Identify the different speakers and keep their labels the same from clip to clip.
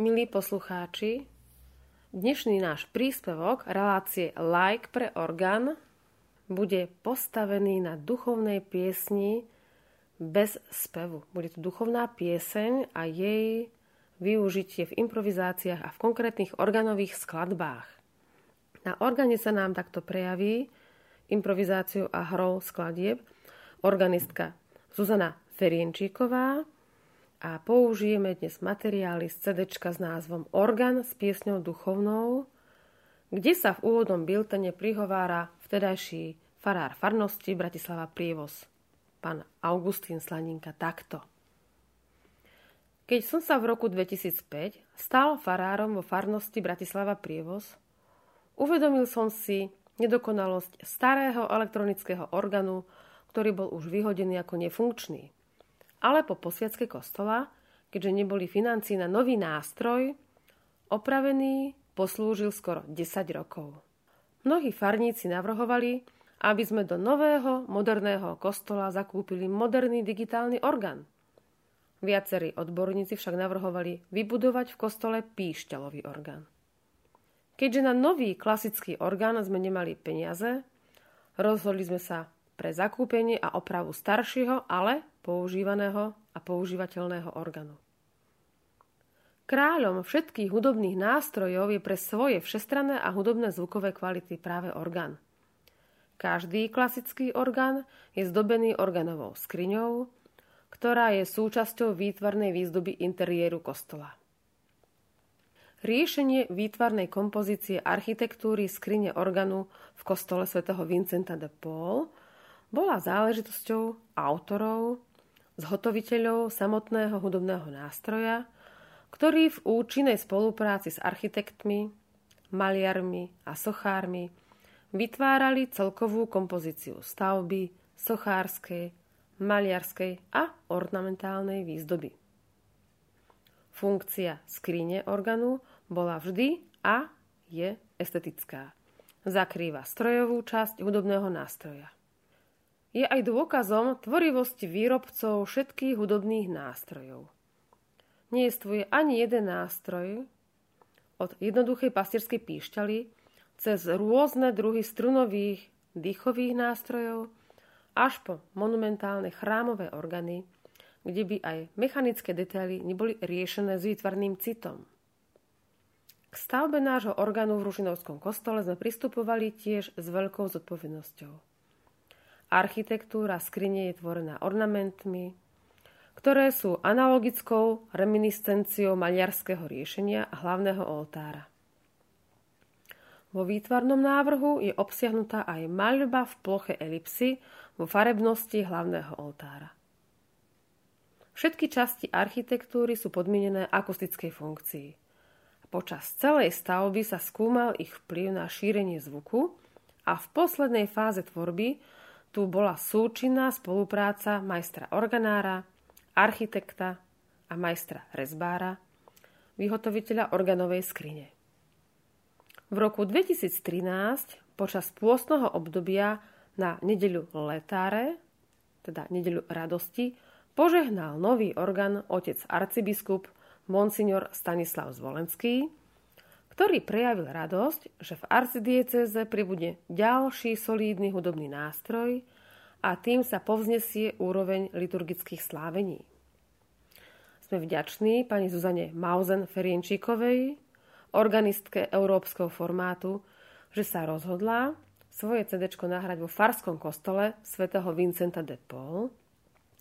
Speaker 1: milí poslucháči, dnešný náš príspevok relácie Like pre orgán bude postavený na duchovnej piesni bez spevu. Bude to duchovná pieseň a jej využitie v improvizáciách a v konkrétnych organových skladbách. Na organe sa nám takto prejaví improvizáciu a hrou skladieb organistka Zuzana Ferienčíková, a použijeme dnes materiály z CD s názvom Organ s piesňou duchovnou, kde sa v úvodnom biltene prihovára vtedajší farár farnosti Bratislava Prievoz, pán Augustín Slaninka, takto. Keď som sa v roku 2005 stal farárom vo farnosti Bratislava Prievoz, uvedomil som si nedokonalosť starého elektronického organu, ktorý bol už vyhodený ako nefunkčný – ale po posviacke kostola, keďže neboli financí na nový nástroj, opravený poslúžil skoro 10 rokov. Mnohí farníci navrhovali, aby sme do nového, moderného kostola zakúpili moderný digitálny orgán. Viacerí odborníci však navrhovali vybudovať v kostole píšťalový orgán. Keďže na nový klasický orgán sme nemali peniaze, rozhodli sme sa pre zakúpenie a opravu staršieho, ale používaného a používateľného orgánu. Kráľom všetkých hudobných nástrojov je pre svoje všestranné a hudobné zvukové kvality práve orgán. Každý klasický orgán je zdobený organovou skriňou, ktorá je súčasťou výtvarnej výzdoby interiéru kostola. Riešenie výtvarnej kompozície architektúry skrine organu v kostole svätého Vincenta de Paul bola záležitosťou autorov zhotoviteľov samotného hudobného nástroja, ktorí v účinnej spolupráci s architektmi, maliarmi a sochármi vytvárali celkovú kompozíciu stavby, sochárskej, maliarskej a ornamentálnej výzdoby. Funkcia skrine organu bola vždy a je estetická. Zakrýva strojovú časť hudobného nástroja je aj dôkazom tvorivosti výrobcov všetkých hudobných nástrojov. Nejestvuje ani jeden nástroj, od jednoduchej pastierskej píšťaly cez rôzne druhy strunových dýchových nástrojov až po monumentálne chrámové organy, kde by aj mechanické detaily neboli riešené s výtvarným citom. K stavbe nášho orgánu v Ružinovskom kostole sme pristupovali tiež s veľkou zodpovednosťou. Architektúra skrine je tvorená ornamentmi, ktoré sú analogickou reminiscenciou maliarského riešenia hlavného oltára. Vo výtvarnom návrhu je obsiahnutá aj maľba v ploche elipsy vo farebnosti hlavného oltára. Všetky časti architektúry sú podmienené akustickej funkcii. Počas celej stavby sa skúmal ich vplyv na šírenie zvuku a v poslednej fáze tvorby tu bola súčinná spolupráca majstra organára, architekta a majstra rezbára, vyhotoviteľa organovej skrine. V roku 2013 počas pôstneho obdobia na nedeľu letáre, teda nedeľu radosti, požehnal nový orgán otec arcibiskup Monsignor Stanislav Zvolenský, ktorý prejavil radosť, že v arcidieceze pribude ďalší solídny hudobný nástroj a tým sa povznesie úroveň liturgických slávení. Sme vďační pani Zuzane Mauzen Ferienčíkovej, organistke európskeho formátu, že sa rozhodla svoje CD nahrať vo Farskom kostole svätého Vincenta de Paul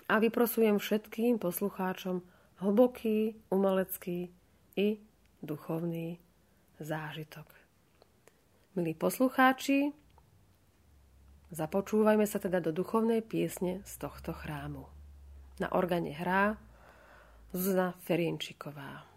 Speaker 1: a vyprosujem všetkým poslucháčom hlboký, umelecký i duchovný zážitok. Milí poslucháči, započúvajme sa teda do duchovnej piesne z tohto chrámu. Na organe hrá Zuzana Ferienčiková.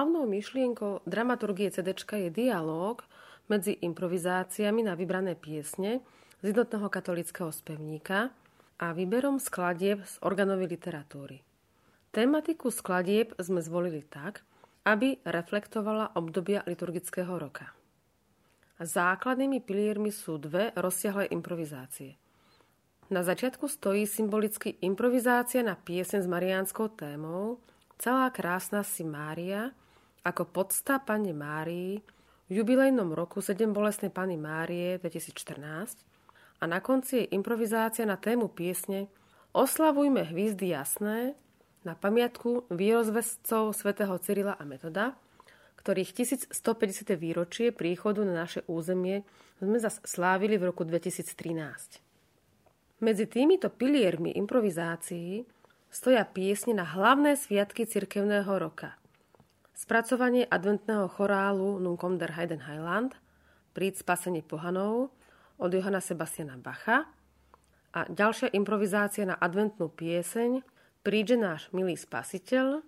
Speaker 1: Hlavnou myšlienkou dramaturgie CD je dialog medzi improvizáciami na vybrané piesne z jednotného katolického spevníka a výberom skladieb z organovej literatúry. Tematiku skladieb sme zvolili tak, aby reflektovala obdobia liturgického roka. Základnými piliermi sú dve rozsiahle improvizácie. Na začiatku stojí symbolicky improvizácia na piesen s mariánskou témou, celá krásna si Mária ako podsta Pane Márii v jubilejnom roku 7 bolestnej Pany Márie 2014 a na konci je improvizácia na tému piesne Oslavujme hvízdy jasné na pamiatku výrozvescov svätého Cyrila a Metoda, ktorých 1150. výročie príchodu na naše územie sme zas slávili v roku 2013. Medzi týmito piliermi improvizácií stoja piesne na hlavné sviatky cirkevného roka. Spracovanie adventného chorálu Nunkom der Heiden Heiland, príd spasenie pohanov od Johana Sebastiana Bacha a ďalšia improvizácia na adventnú pieseň Príde náš milý spasiteľ,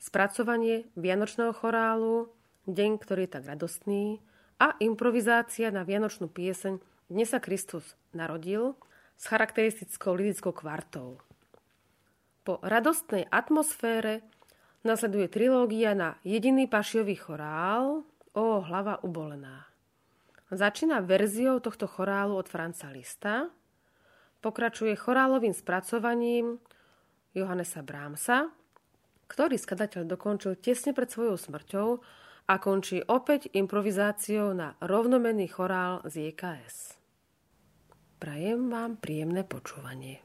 Speaker 1: spracovanie Vianočného chorálu Deň, ktorý je tak radostný a improvizácia na Vianočnú pieseň Dnes sa Kristus narodil s charakteristickou lidickou kvartou. Po radostnej atmosfére nasleduje trilógia na jediný pašiový chorál O hlava ubolená. Začína verziou tohto chorálu od Franca Lista, pokračuje chorálovým spracovaním Johannesa Brahmsa, ktorý skladateľ dokončil tesne pred svojou smrťou a končí opäť improvizáciou na rovnomenný chorál z JKS. Prajem vám príjemné počúvanie.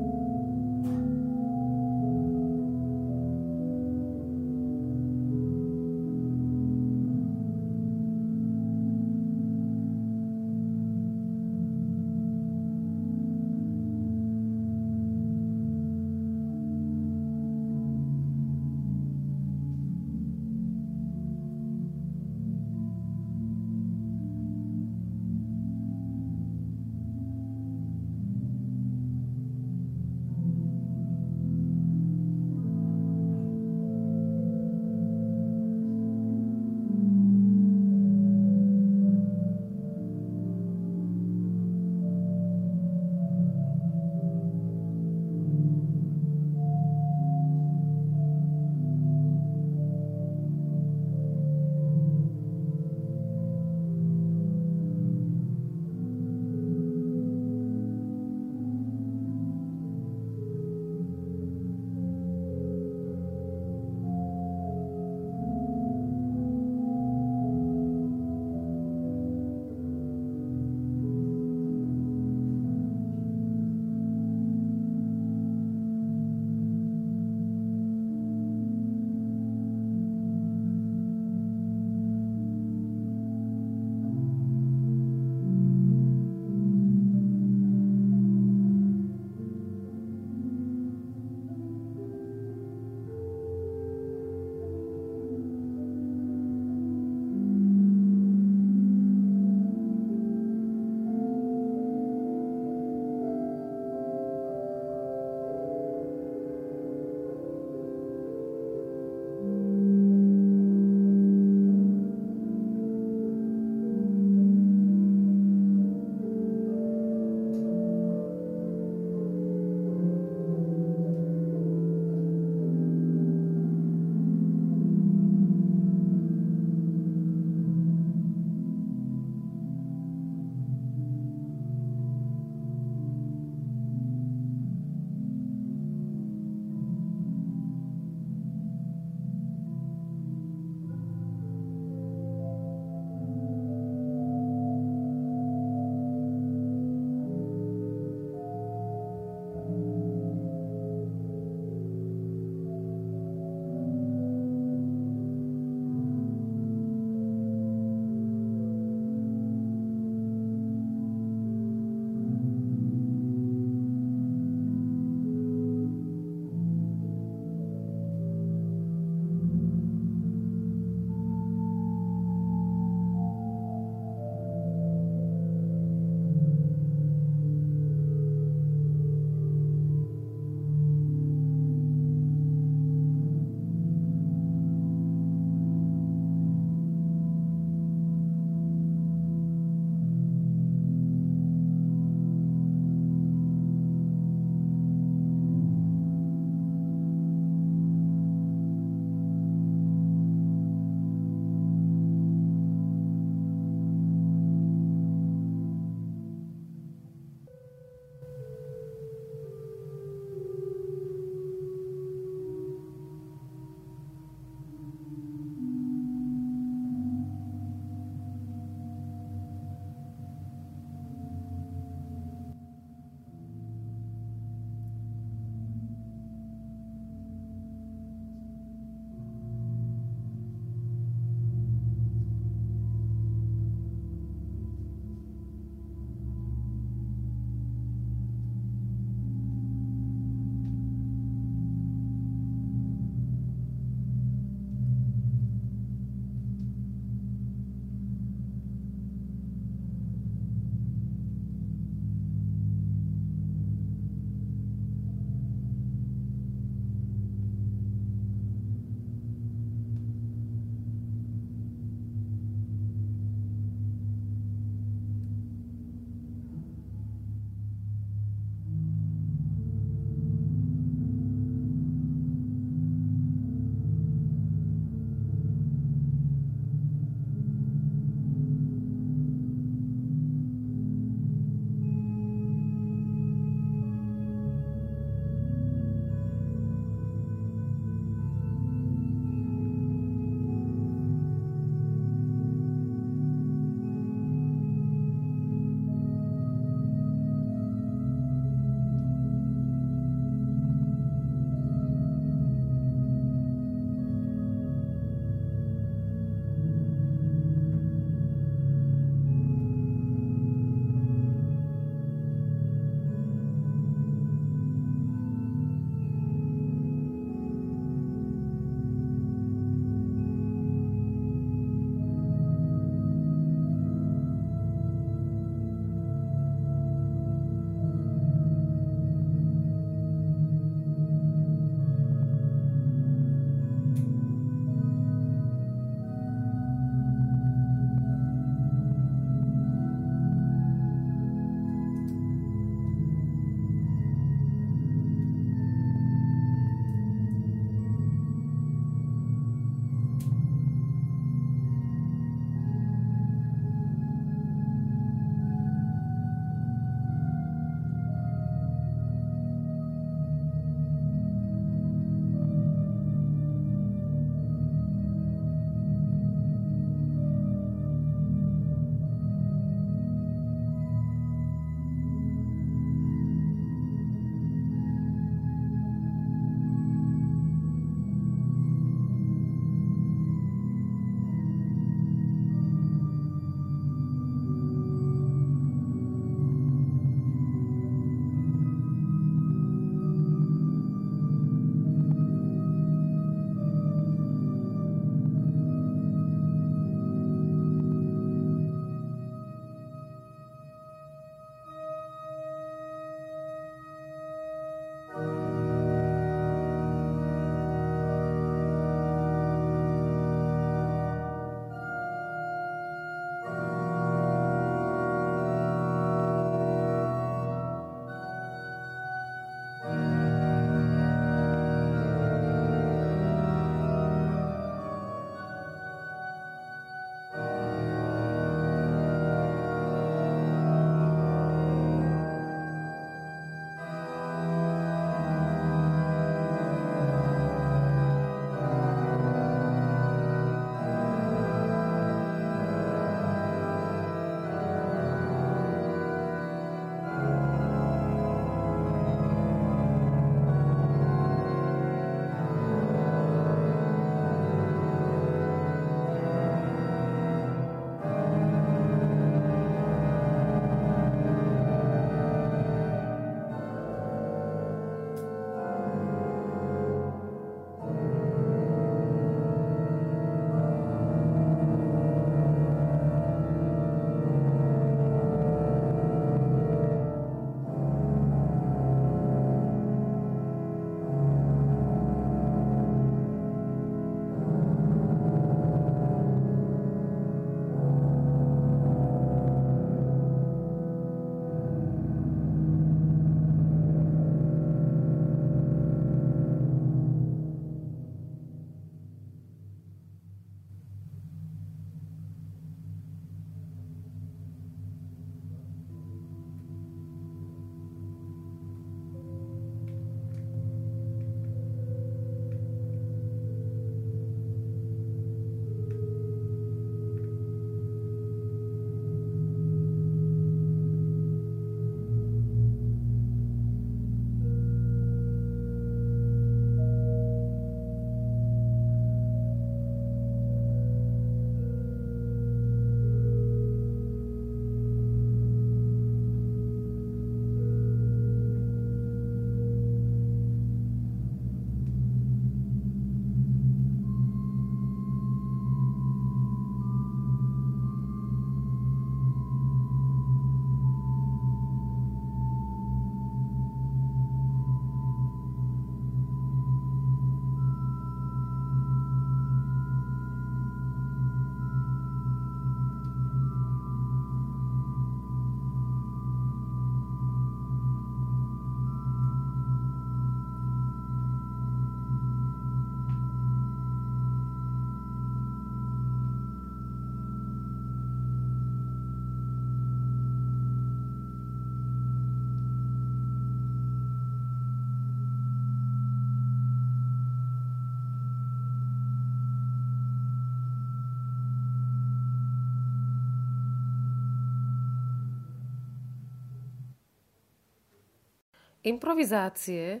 Speaker 1: Improvizácie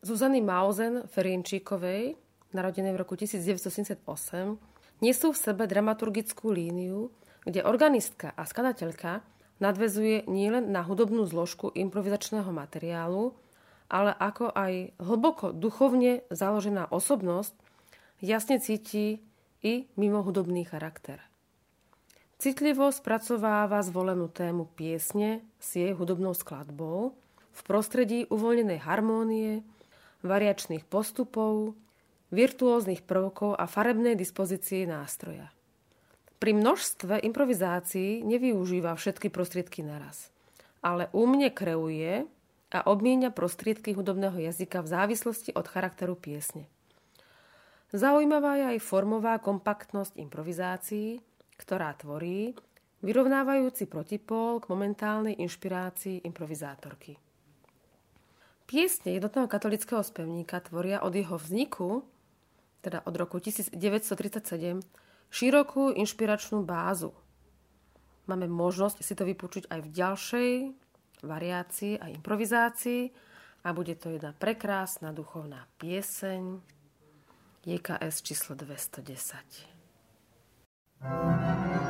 Speaker 1: Zuzany Mauzen Ferinčíkovej, narodenej v roku 1978, nesú v sebe dramaturgickú líniu, kde organistka a skladateľka nadvezuje nielen na hudobnú zložku improvizačného materiálu, ale ako aj hlboko duchovne založená osobnosť jasne cíti i mimo hudobný charakter. Citlivo spracováva zvolenú tému piesne s jej hudobnou skladbou v prostredí uvoľnenej harmónie, variačných postupov, virtuóznych prvkov a farebnej dispozície nástroja. Pri množstve improvizácií nevyužíva všetky prostriedky naraz, ale umne kreuje a obmienia prostriedky hudobného jazyka v závislosti od charakteru piesne. Zaujímavá je aj formová kompaktnosť improvizácií, ktorá tvorí vyrovnávajúci protipól k momentálnej inšpirácii improvizátorky. Piesne jednotného katolického spevníka tvoria od jeho vzniku, teda od roku 1937, širokú inšpiračnú bázu. Máme možnosť si to vypočuť aj v ďalšej variácii a improvizácii a bude to jedna prekrásna duchovná pieseň JKS číslo 210. thank you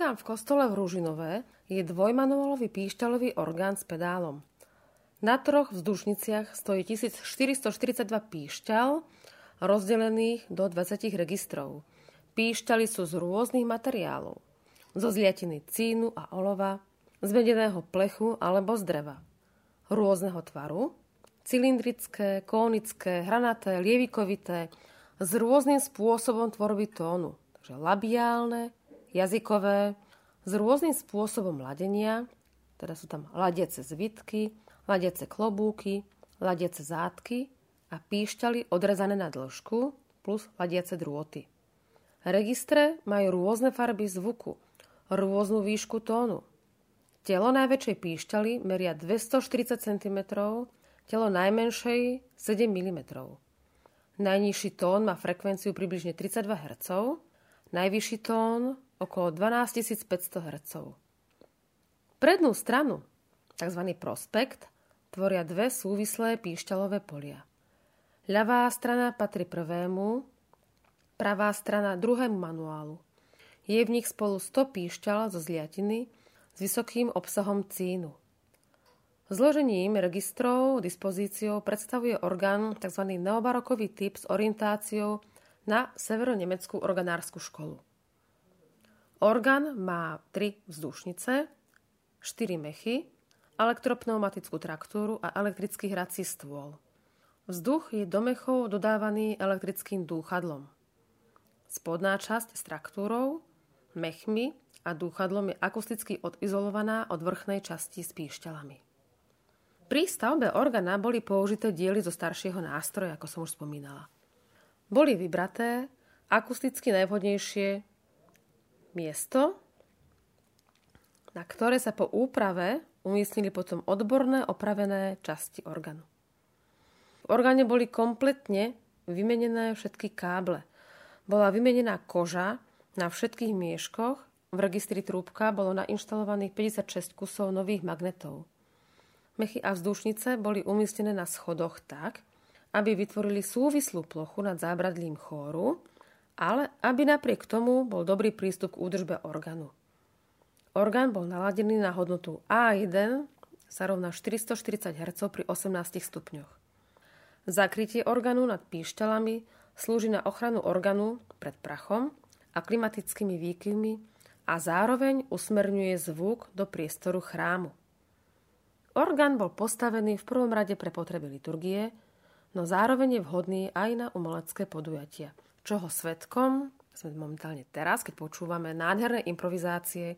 Speaker 1: Orgán v kostole v Ružinové je dvojmanuálový píšťalový orgán s pedálom. Na troch vzdušniciach stojí 1442 píšťal, rozdelených do 20 registrov. Píšťaly sú z rôznych materiálov. Zo zliatiny cínu a olova, z plechu alebo z dreva. Rôzneho tvaru, cylindrické, kónické, hranaté, lievikovité, s rôznym spôsobom tvorby tónu. Takže labiálne, jazykové, s rôznym spôsobom ladenia, teda sú tam ladiece zvitky, ladiece klobúky, ladiece zátky a píšťaly odrezané na dĺžku plus ladiace drôty. Registre majú rôzne farby zvuku, rôznu výšku tónu. Telo najväčšej píšťaly meria 240 cm, telo najmenšej 7 mm. Najnižší tón má frekvenciu približne 32 Hz, najvyšší tón okolo 12 500 Hz. Prednú stranu, tzv. prospekt, tvoria dve súvislé píšťalové polia. Ľavá strana patrí prvému, pravá strana druhému manuálu. Je v nich spolu 100 píšťal zo zliatiny s vysokým obsahom cínu. Zložením registrov dispozíciou predstavuje orgán tzv. neobarokový typ s orientáciou na severonemeckú organársku školu. Orgán má tri vzdušnice, štyri mechy, elektropneumatickú traktúru a elektrický hrací stôl. Vzduch je do mechov dodávaný elektrickým dúchadlom. Spodná časť s traktúrou, mechmi a dúchadlom je akusticky odizolovaná od vrchnej časti s píšťalami. Pri stavbe organa boli použité diely zo staršieho nástroja, ako som už spomínala. Boli vybraté akusticky najvhodnejšie miesto, na ktoré sa po úprave umiestnili potom odborné opravené časti orgánu. V orgáne boli kompletne vymenené všetky káble. Bola vymenená koža na všetkých mieškoch, v registri trúbka bolo nainštalovaných 56 kusov nových magnetov. Mechy a vzdušnice boli umiestnené na schodoch tak, aby vytvorili súvislú plochu nad zábradlím chóru, ale aby napriek tomu bol dobrý prístup k údržbe orgánu. Orgán bol naladený na hodnotu A1 sa rovná 440 Hz pri 18 stupňoch. Zakrytie orgánu nad píšťalami slúži na ochranu orgánu pred prachom a klimatickými výkyvmi a zároveň usmerňuje zvuk do priestoru chrámu. Orgán bol postavený v prvom rade pre potreby liturgie, no zároveň je vhodný aj na umelecké podujatia. Čoho svetkom sme momentálne teraz, keď počúvame nádherné improvizácie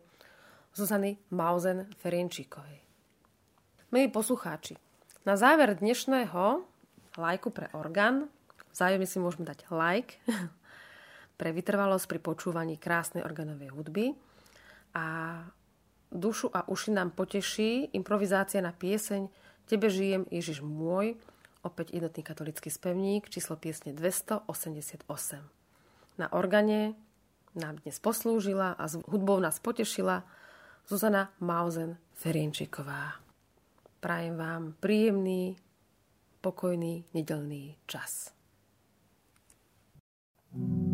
Speaker 1: Zuzany Mauzen Ferenčíkovej. Milí poslucháči, na záver dnešného lajku pre orgán, vzájomne si môžeme dať like pre vytrvalosť pri počúvaní krásnej organovej hudby a dušu a uši nám poteší improvizácia na pieseň Tebe žijem, Ježiš môj, opäť jednotný katolický spevník, číslo piesne 288. Na organe nám dnes poslúžila a hudbou nás potešila Zuzana Mauzen-Ferienčíková. Prajem vám príjemný, pokojný nedelný čas. thank you